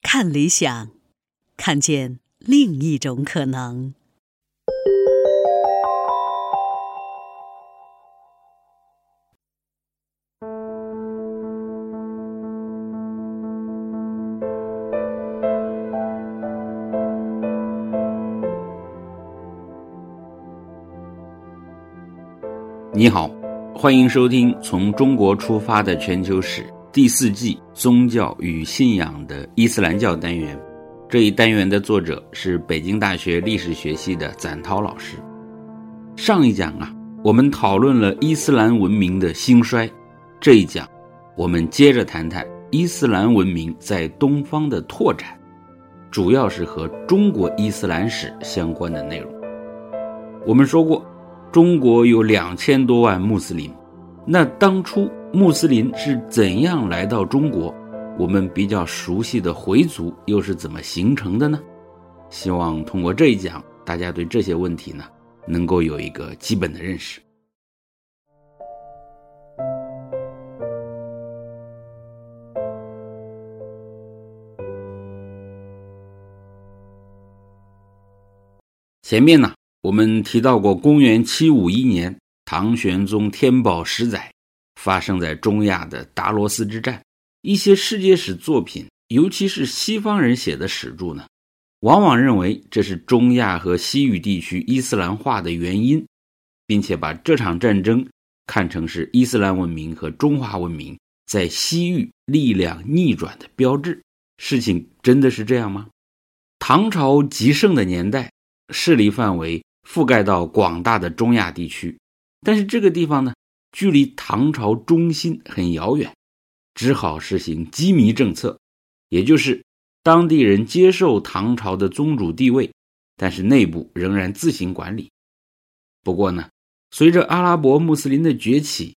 看理想，看见另一种可能。你好，欢迎收听《从中国出发的全球史》第四季宗教与信仰的伊斯兰教单元。这一单元的作者是北京大学历史学系的展涛老师。上一讲啊，我们讨论了伊斯兰文明的兴衰。这一讲，我们接着谈谈伊斯兰文明在东方的拓展，主要是和中国伊斯兰史相关的内容。我们说过。中国有两千多万穆斯林，那当初穆斯林是怎样来到中国？我们比较熟悉的回族又是怎么形成的呢？希望通过这一讲，大家对这些问题呢能够有一个基本的认识。前面呢？我们提到过，公元七五一年，唐玄宗天宝十载，发生在中亚的达罗斯之战。一些世界史作品，尤其是西方人写的史著呢，往往认为这是中亚和西域地区伊斯兰化的原因，并且把这场战争看成是伊斯兰文明和中华文明在西域力量逆转的标志。事情真的是这样吗？唐朝极盛的年代，势力范围。覆盖到广大的中亚地区，但是这个地方呢，距离唐朝中心很遥远，只好实行羁縻政策，也就是当地人接受唐朝的宗主地位，但是内部仍然自行管理。不过呢，随着阿拉伯穆斯林的崛起，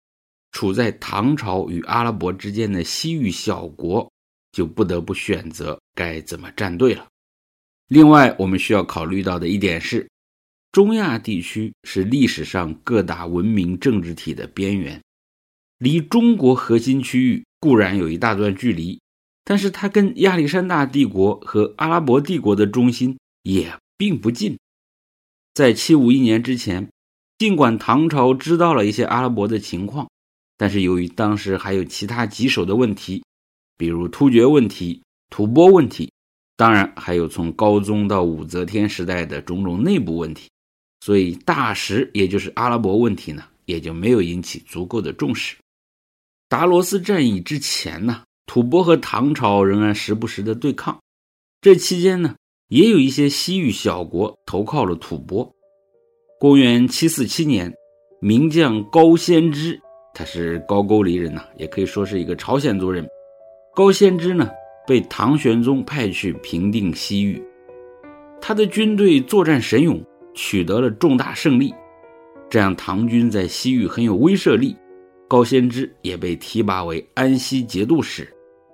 处在唐朝与阿拉伯之间的西域小国就不得不选择该怎么站队了。另外，我们需要考虑到的一点是。中亚地区是历史上各大文明政治体的边缘，离中国核心区域固然有一大段距离，但是它跟亚历山大帝国和阿拉伯帝国的中心也并不近。在七五一年之前，尽管唐朝知道了一些阿拉伯的情况，但是由于当时还有其他棘手的问题，比如突厥问题、吐蕃问题，当然还有从高宗到武则天时代的种种内部问题。所以大食，也就是阿拉伯问题呢，也就没有引起足够的重视。达罗斯战役之前呢，吐蕃和唐朝仍然时不时的对抗。这期间呢，也有一些西域小国投靠了吐蕃。公元七四七年，名将高仙芝，他是高句丽人呐，也可以说是一个朝鲜族人。高仙芝呢，被唐玄宗派去平定西域，他的军队作战神勇。取得了重大胜利，这样唐军在西域很有威慑力。高仙芝也被提拔为安西节度使，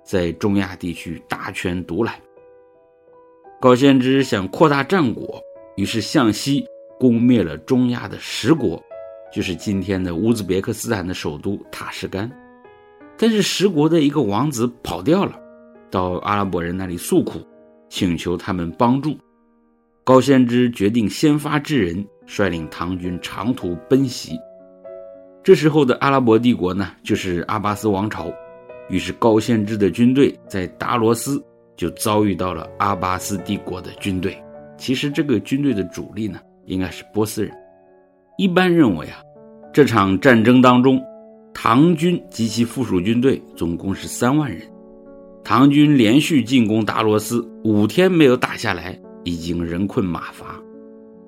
在中亚地区大权独揽。高仙芝想扩大战果，于是向西攻灭了中亚的十国，就是今天的乌兹别克斯坦的首都塔什干。但是十国的一个王子跑掉了，到阿拉伯人那里诉苦，请求他们帮助。高仙芝决定先发制人，率领唐军长途奔袭。这时候的阿拉伯帝国呢，就是阿巴斯王朝。于是高仙芝的军队在达罗斯就遭遇到了阿巴斯帝国的军队。其实这个军队的主力呢，应该是波斯人。一般认为啊，这场战争当中，唐军及其附属军队总共是三万人。唐军连续进攻达罗斯五天没有打下来。已经人困马乏，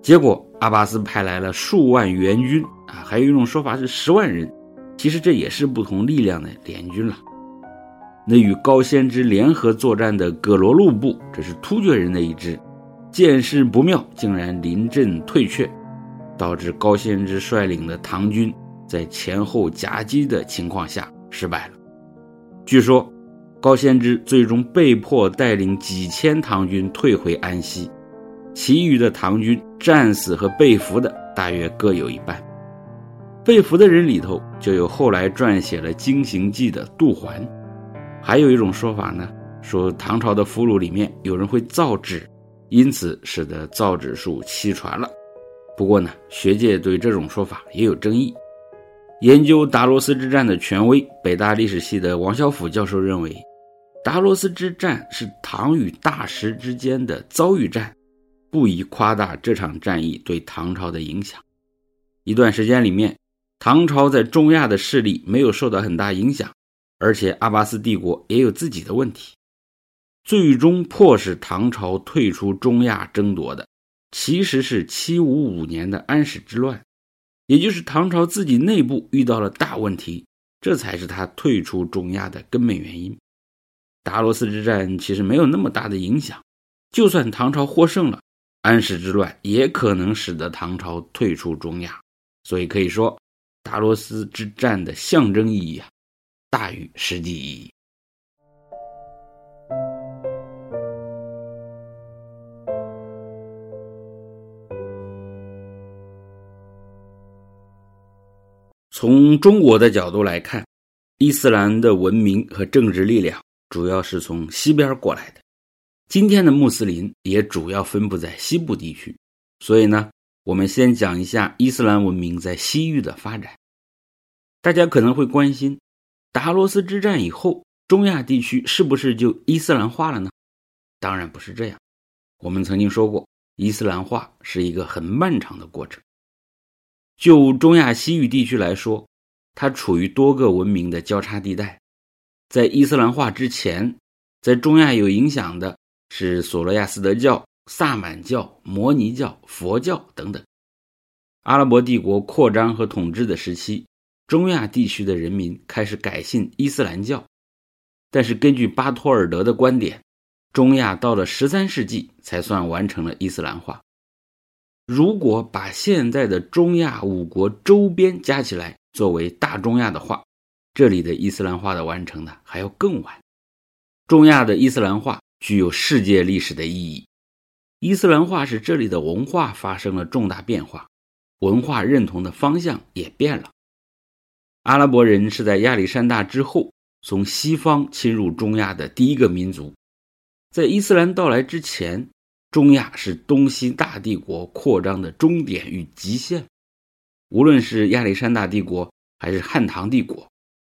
结果阿巴斯派来了数万援军啊，还有一种说法是十万人，其实这也是不同力量的联军了。那与高仙芝联合作战的葛罗路部，这是突厥人的一支，见势不妙，竟然临阵退却，导致高仙芝率领的唐军在前后夹击的情况下失败了。据说。高仙芝最终被迫带领几千唐军退回安西，其余的唐军战死和被俘的大约各有一半。被俘的人里头就有后来撰写了《经行记》的杜环。还有一种说法呢，说唐朝的俘虏里面有人会造纸，因此使得造纸术失传了。不过呢，学界对这种说法也有争议。研究达罗斯之战的权威，北大历史系的王小甫教授认为，达罗斯之战是唐与大食之间的遭遇战，不宜夸大这场战役对唐朝的影响。一段时间里面，唐朝在中亚的势力没有受到很大影响，而且阿巴斯帝国也有自己的问题，最终迫使唐朝退出中亚争夺的。其实是七五五年的安史之乱，也就是唐朝自己内部遇到了大问题，这才是他退出中亚的根本原因。达罗斯之战其实没有那么大的影响，就算唐朝获胜了，安史之乱也可能使得唐朝退出中亚，所以可以说，达罗斯之战的象征意义啊，大于实际意义。从中国的角度来看，伊斯兰的文明和政治力量主要是从西边过来的。今天的穆斯林也主要分布在西部地区，所以呢，我们先讲一下伊斯兰文明在西域的发展。大家可能会关心，达罗斯之战以后，中亚地区是不是就伊斯兰化了呢？当然不是这样。我们曾经说过，伊斯兰化是一个很漫长的过程。就中亚西域地区来说，它处于多个文明的交叉地带。在伊斯兰化之前，在中亚有影响的是索罗亚斯德教、萨满教、摩尼教、佛教等等。阿拉伯帝国扩张和统治的时期，中亚地区的人民开始改信伊斯兰教。但是，根据巴托尔德的观点，中亚到了十三世纪才算完成了伊斯兰化。如果把现在的中亚五国周边加起来作为大中亚的话，这里的伊斯兰化的完成呢还要更晚。中亚的伊斯兰化具有世界历史的意义，伊斯兰化使这里的文化发生了重大变化，文化认同的方向也变了。阿拉伯人是在亚历山大之后从西方侵入中亚的第一个民族，在伊斯兰到来之前。中亚是东西大帝国扩张的终点与极限，无论是亚历山大帝国还是汉唐帝国，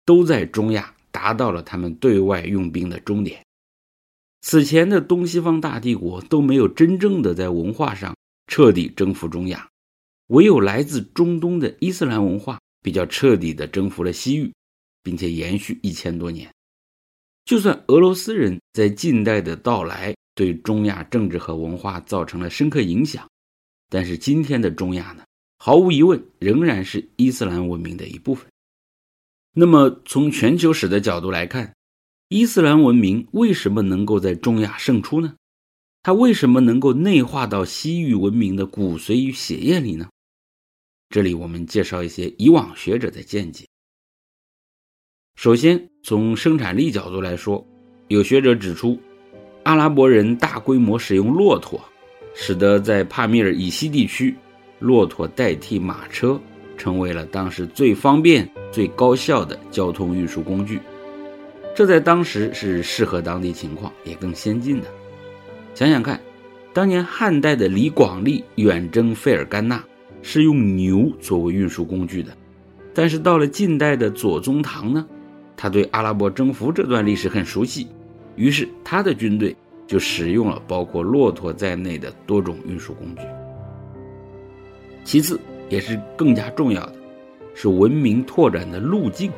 都在中亚达到了他们对外用兵的终点。此前的东西方大帝国都没有真正的在文化上彻底征服中亚，唯有来自中东的伊斯兰文化比较彻底的征服了西域，并且延续一千多年。就算俄罗斯人在近代的到来。对中亚政治和文化造成了深刻影响，但是今天的中亚呢，毫无疑问仍然是伊斯兰文明的一部分。那么，从全球史的角度来看，伊斯兰文明为什么能够在中亚胜出呢？它为什么能够内化到西域文明的骨髓与血液里呢？这里我们介绍一些以往学者的见解。首先，从生产力角度来说，有学者指出。阿拉伯人大规模使用骆驼，使得在帕米尔以西地区，骆驼代替马车，成为了当时最方便、最高效的交通运输工具。这在当时是适合当地情况，也更先进的。想想看，当年汉代的李广利远征费尔干纳，是用牛作为运输工具的。但是到了近代的左宗棠呢，他对阿拉伯征服这段历史很熟悉。于是，他的军队就使用了包括骆驼在内的多种运输工具。其次，也是更加重要的，是文明拓展的路径。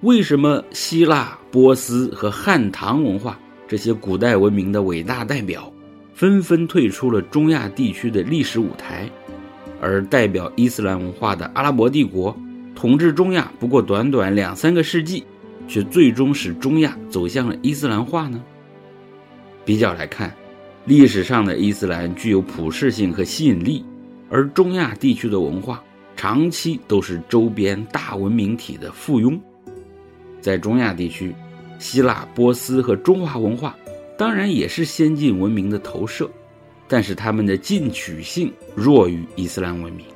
为什么希腊、波斯和汉唐文化这些古代文明的伟大代表，纷纷退出了中亚地区的历史舞台，而代表伊斯兰文化的阿拉伯帝国统治中亚不过短短两三个世纪？却最终使中亚走向了伊斯兰化呢？比较来看，历史上的伊斯兰具有普适性和吸引力，而中亚地区的文化长期都是周边大文明体的附庸。在中亚地区，希腊、波斯和中华文化当然也是先进文明的投射，但是他们的进取性弱于伊斯兰文明，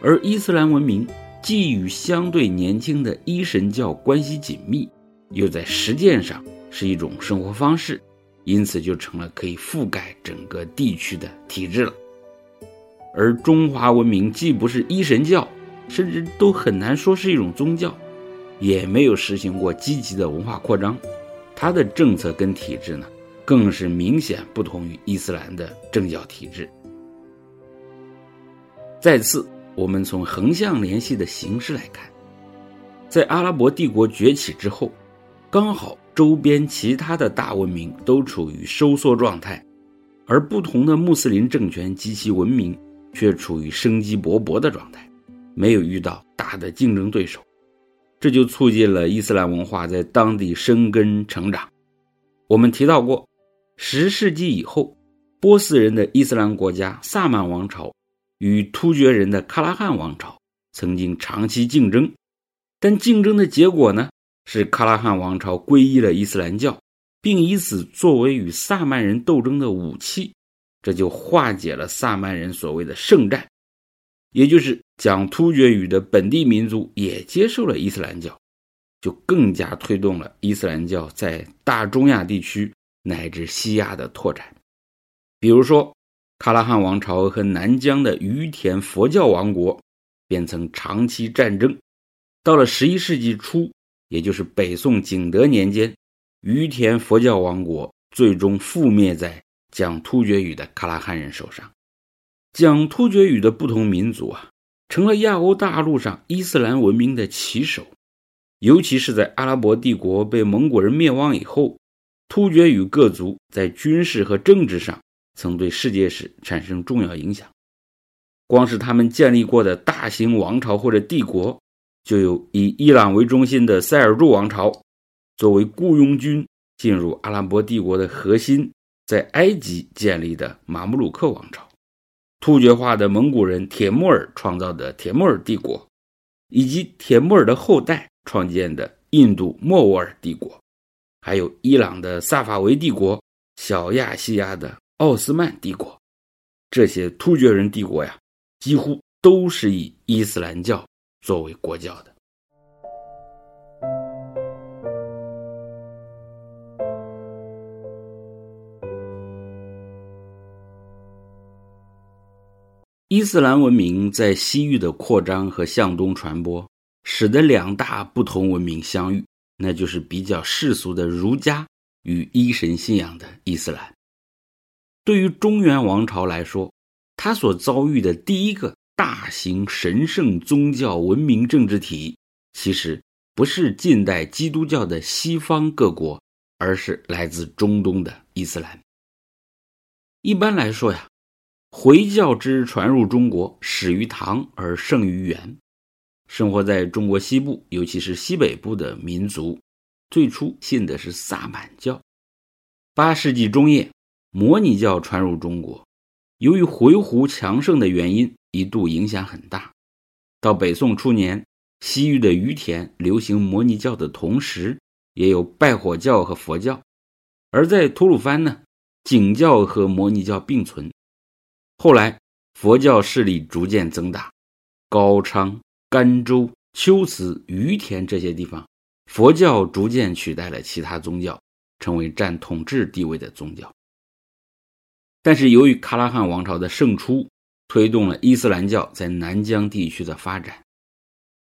而伊斯兰文明。既与相对年轻的一神教关系紧密，又在实践上是一种生活方式，因此就成了可以覆盖整个地区的体制了。而中华文明既不是一神教，甚至都很难说是一种宗教，也没有实行过积极的文化扩张，它的政策跟体制呢，更是明显不同于伊斯兰的政教体制。再次，我们从横向联系的形式来看，在阿拉伯帝国崛起之后，刚好周边其他的大文明都处于收缩状态，而不同的穆斯林政权及其文明。却处于生机勃勃的状态，没有遇到大的竞争对手，这就促进了伊斯兰文化在当地生根成长。我们提到过，十世纪以后，波斯人的伊斯兰国家萨曼王朝与突厥人的喀拉汗王朝曾经长期竞争，但竞争的结果呢，是喀拉汗王朝皈依了伊斯兰教，并以此作为与萨曼人斗争的武器。这就化解了萨满人所谓的圣战，也就是讲突厥语的本地民族也接受了伊斯兰教，就更加推动了伊斯兰教在大中亚地区乃至西亚的拓展。比如说，喀拉汗王朝和南疆的于田佛教王国便曾长期战争。到了十一世纪初，也就是北宋景德年间，于田佛教王国最终覆灭在。讲突厥语的喀拉汗人手上，讲突厥语的不同民族啊，成了亚欧大陆上伊斯兰文明的旗手。尤其是在阿拉伯帝国被蒙古人灭亡以后，突厥语各族在军事和政治上曾对世界史产生重要影响。光是他们建立过的大型王朝或者帝国，就有以伊朗为中心的塞尔柱王朝，作为雇佣军进入阿拉伯帝国的核心。在埃及建立的马穆鲁克王朝，突厥化的蒙古人铁木尔创造的铁木尔帝国，以及铁木尔的后代创建的印度莫卧儿帝国，还有伊朗的萨法维帝国、小亚细亚的奥斯曼帝国，这些突厥人帝国呀，几乎都是以伊斯兰教作为国教的。伊斯兰文明在西域的扩张和向东传播，使得两大不同文明相遇，那就是比较世俗的儒家与一神信仰的伊斯兰。对于中原王朝来说，他所遭遇的第一个大型神圣宗教文明政治体，其实不是近代基督教的西方各国，而是来自中东的伊斯兰。一般来说呀。回教之传入中国，始于唐而盛于元。生活在中国西部，尤其是西北部的民族，最初信的是萨满教。八世纪中叶，摩尼教传入中国，由于回鹘强盛的原因，一度影响很大。到北宋初年，西域的于田流行摩尼教的同时，也有拜火教和佛教；而在吐鲁番呢，景教和摩尼教并存。后来，佛教势力逐渐增大，高昌、甘州、龟兹、于田这些地方，佛教逐渐取代了其他宗教，成为占统治地位的宗教。但是，由于喀拉汗王朝的胜出，推动了伊斯兰教在南疆地区的发展。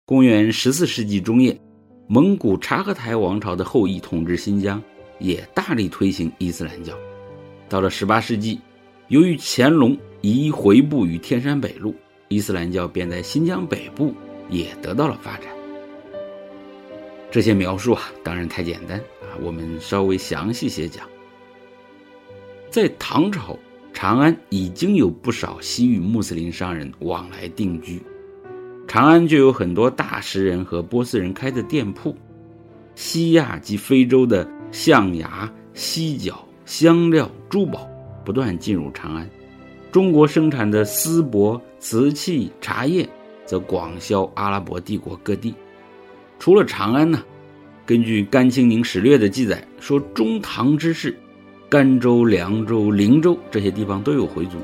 公元十四世纪中叶，蒙古察合台王朝的后裔统治新疆，也大力推行伊斯兰教。到了十八世纪，由于乾隆。移回部于天山北路，伊斯兰教便在新疆北部也得到了发展。这些描述啊，当然太简单啊，我们稍微详细些讲。在唐朝，长安已经有不少西域穆斯林商人往来定居，长安就有很多大食人和波斯人开的店铺。西亚及非洲的象牙、犀角、香料、珠宝不断进入长安。中国生产的丝帛、瓷器、茶叶，则广销阿拉伯帝国各地。除了长安呢，根据甘清宁史略的记载说，中唐之世，甘州、凉州、灵州这些地方都有回族，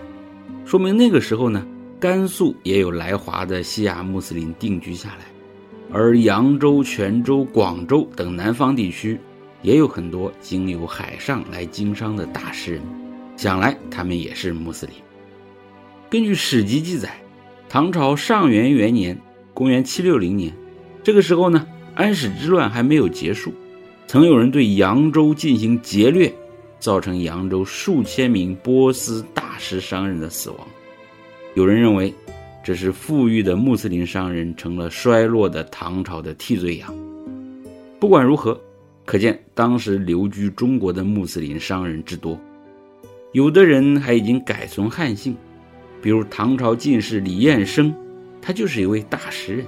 说明那个时候呢，甘肃也有来华的西亚穆斯林定居下来。而扬州、泉州、广州等南方地区，也有很多经由海上来经商的大诗人，想来他们也是穆斯林。根据史籍记载，唐朝上元元年（公元760年），这个时候呢，安史之乱还没有结束，曾有人对扬州进行劫掠，造成扬州数千名波斯大师商人的死亡。有人认为，这是富裕的穆斯林商人成了衰落的唐朝的替罪羊。不管如何，可见当时留居中国的穆斯林商人之多，有的人还已经改从汉姓。比如唐朝进士李彦生，他就是一位大诗人。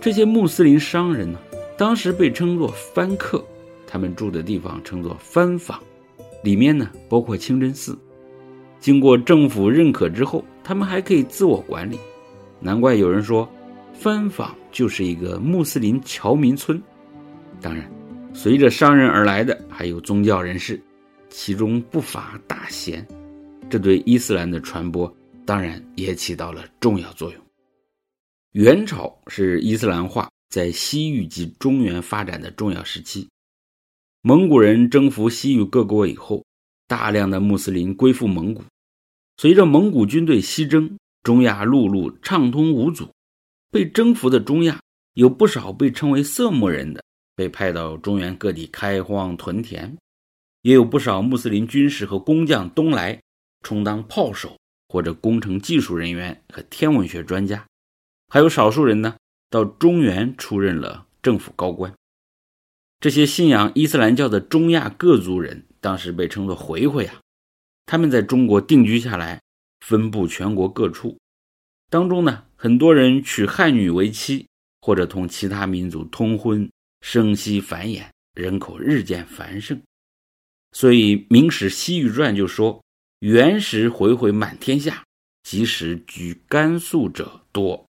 这些穆斯林商人呢，当时被称作藩客，他们住的地方称作藩坊，里面呢包括清真寺。经过政府认可之后，他们还可以自我管理。难怪有人说，藩坊就是一个穆斯林侨民村。当然，随着商人而来的还有宗教人士，其中不乏大贤，这对伊斯兰的传播。当然也起到了重要作用。元朝是伊斯兰化在西域及中原发展的重要时期。蒙古人征服西域各国以后，大量的穆斯林归附蒙古。随着蒙古军队西征，中亚陆路畅通无阻。被征服的中亚有不少被称为色目人的，被派到中原各地开荒屯田；也有不少穆斯林军士和工匠东来，充当炮手。或者工程技术人员和天文学专家，还有少数人呢，到中原出任了政府高官。这些信仰伊斯兰教的中亚各族人，当时被称作回回啊。他们在中国定居下来，分布全国各处。当中呢，很多人娶汉女为妻，或者同其他民族通婚，生息繁衍，人口日渐繁盛。所以《明史西域传》就说。原时回回满天下，即使居甘肃者多。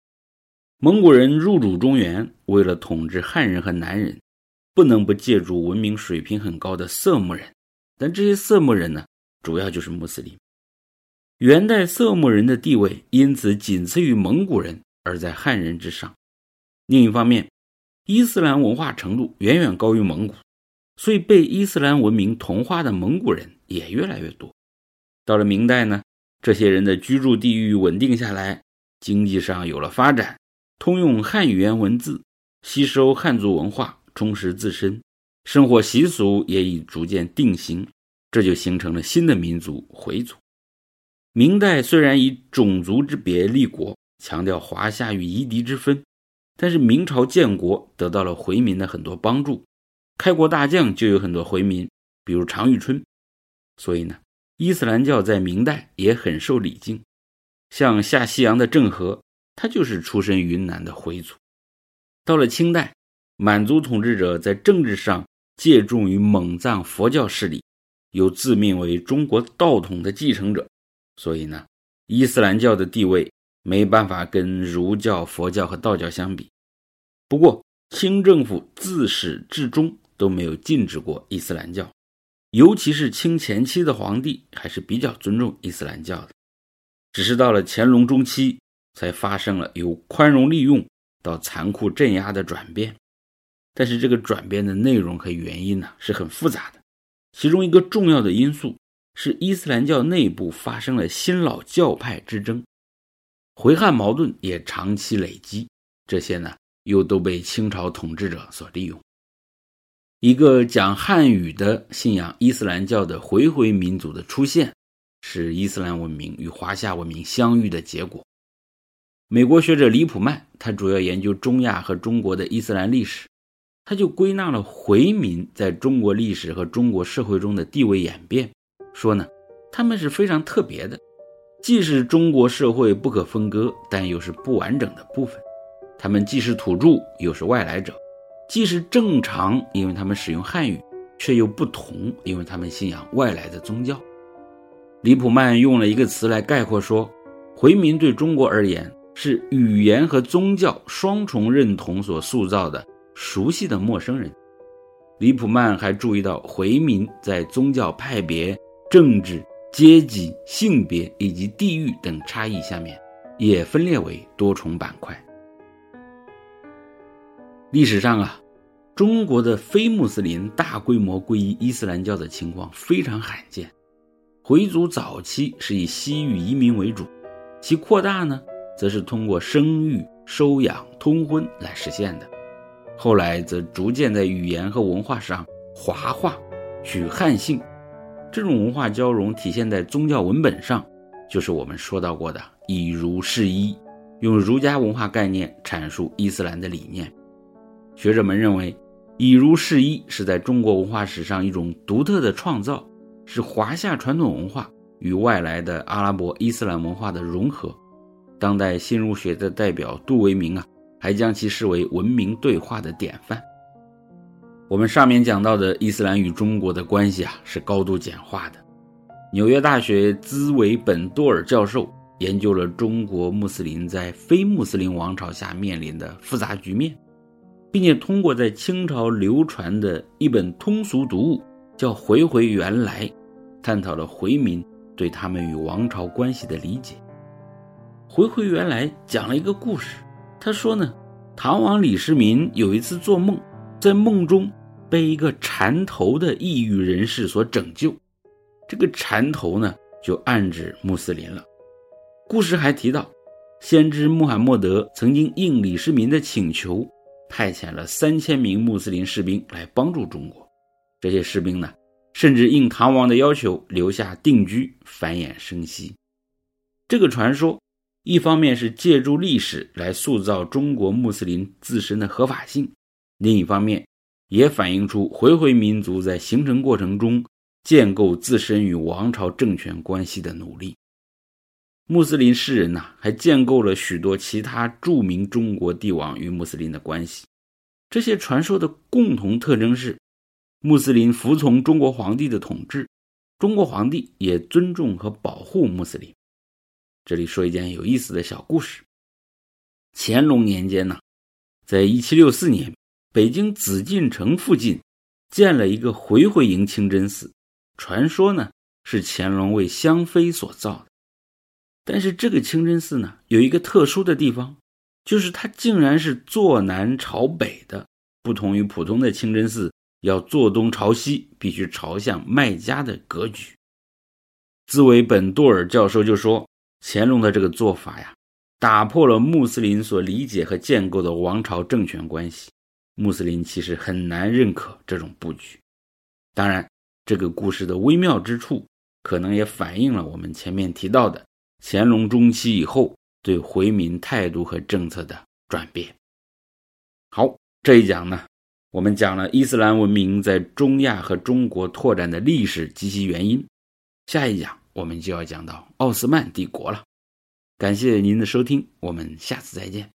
蒙古人入主中原，为了统治汉人和南人，不能不借助文明水平很高的色目人。但这些色目人呢，主要就是穆斯林。元代色目人的地位因此仅次于蒙古人，而在汉人之上。另一方面，伊斯兰文化程度远远高于蒙古，所以被伊斯兰文明同化的蒙古人也越来越多。到了明代呢，这些人的居住地域稳定下来，经济上有了发展，通用汉语言文字，吸收汉族文化，充实自身，生活习俗也已逐渐定型，这就形成了新的民族回族。明代虽然以种族之别立国，强调华夏与夷狄之分，但是明朝建国得到了回民的很多帮助，开国大将就有很多回民，比如常遇春，所以呢。伊斯兰教在明代也很受礼敬，像下西洋的郑和，他就是出身云南的回族。到了清代，满族统治者在政治上借重于蒙藏佛教势力，又自命为中国道统的继承者，所以呢，伊斯兰教的地位没办法跟儒教、佛教和道教相比。不过，清政府自始至终都没有禁止过伊斯兰教。尤其是清前期的皇帝还是比较尊重伊斯兰教的，只是到了乾隆中期才发生了由宽容利用到残酷镇压的转变。但是这个转变的内容和原因呢是很复杂的，其中一个重要的因素是伊斯兰教内部发生了新老教派之争，回汉矛盾也长期累积，这些呢又都被清朝统治者所利用。一个讲汉语的信仰伊斯兰教的回回民族的出现，是伊斯兰文明与华夏文明相遇的结果。美国学者李普曼，他主要研究中亚和中国的伊斯兰历史，他就归纳了回民在中国历史和中国社会中的地位演变，说呢，他们是非常特别的，既是中国社会不可分割，但又是不完整的部分。他们既是土著，又是外来者。既是正常，因为他们使用汉语，却又不同，因为他们信仰外来的宗教。李普曼用了一个词来概括说，回民对中国而言是语言和宗教双重认同所塑造的熟悉的陌生人。李普曼还注意到，回民在宗教派别、政治、阶级、性别以及地域等差异下面，也分裂为多重板块。历史上啊，中国的非穆斯林大规模皈依伊斯兰教的情况非常罕见。回族早期是以西域移民为主，其扩大呢，则是通过生育、收养、通婚来实现的。后来则逐渐在语言和文化上华化，取汉姓。这种文化交融体现在宗教文本上，就是我们说到过的以儒释一，用儒家文化概念阐述伊斯兰的理念。学者们认为。以儒释医是在中国文化史上一种独特的创造，是华夏传统文化与外来的阿拉伯伊斯兰文化的融合。当代新儒学的代表杜维明啊，还将其视为文明对话的典范。我们上面讲到的伊斯兰与中国的关系啊，是高度简化的。纽约大学兹维本多尔教授研究了中国穆斯林在非穆斯林王朝下面临的复杂局面。并且通过在清朝流传的一本通俗读物，叫《回回原来》，探讨了回民对他们与王朝关系的理解。《回回原来》讲了一个故事，他说呢，唐王李世民有一次做梦，在梦中被一个缠头的异域人士所拯救，这个缠头呢就暗指穆斯林了。故事还提到，先知穆罕默德曾经应李世民的请求。派遣了三千名穆斯林士兵来帮助中国，这些士兵呢，甚至应唐王的要求留下定居，繁衍生息。这个传说，一方面是借助历史来塑造中国穆斯林自身的合法性，另一方面也反映出回回民族在形成过程中建构自身与王朝政权关系的努力。穆斯林诗人呐，还建构了许多其他著名中国帝王与穆斯林的关系。这些传说的共同特征是，穆斯林服从中国皇帝的统治，中国皇帝也尊重和保护穆斯林。这里说一件有意思的小故事：乾隆年间呢，在一七六四年，北京紫禁城附近建了一个回回营清真寺，传说呢是乾隆为香妃所造的。但是这个清真寺呢，有一个特殊的地方，就是它竟然是坐南朝北的，不同于普通的清真寺要坐东朝西，必须朝向麦加的格局。兹维本多尔教授就说，乾隆的这个做法呀，打破了穆斯林所理解和建构的王朝政权关系，穆斯林其实很难认可这种布局。当然，这个故事的微妙之处，可能也反映了我们前面提到的。乾隆中期以后对回民态度和政策的转变。好这一讲呢我们讲了伊斯兰文明在中亚和中国拓展的历史及其原因。下一讲我们就要讲到奥斯曼帝国了。感谢您的收听我们下次再见。